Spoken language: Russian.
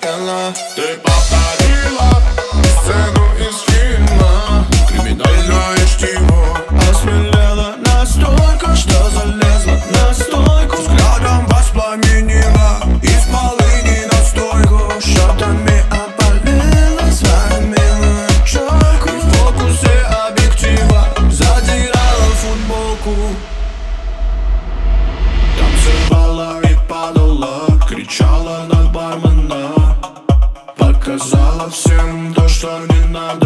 Текила Ты повторила сцену из фильма. Криминальное чтиво Осмелела настолько, что залезла на стойку Взглядом воспламенила из полыни настойку. Шотами опалила свою милую И в фокусе объектива задирала футболку. Танцевала и падала, кричала на Показала всем то, что не надо.